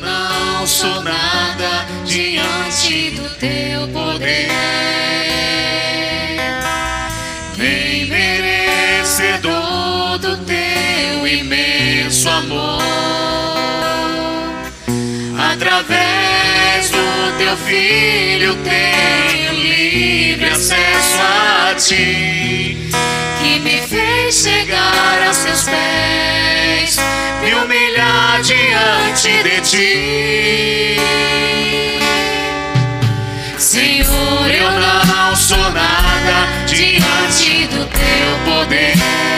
não sou nada diante do teu poder. Nem merecedor do teu imenso amor. Através do teu filho tenho livre acesso a ti, me fez chegar a seus pés, me humilhar diante de ti. Senhor, eu não sou nada diante do teu poder.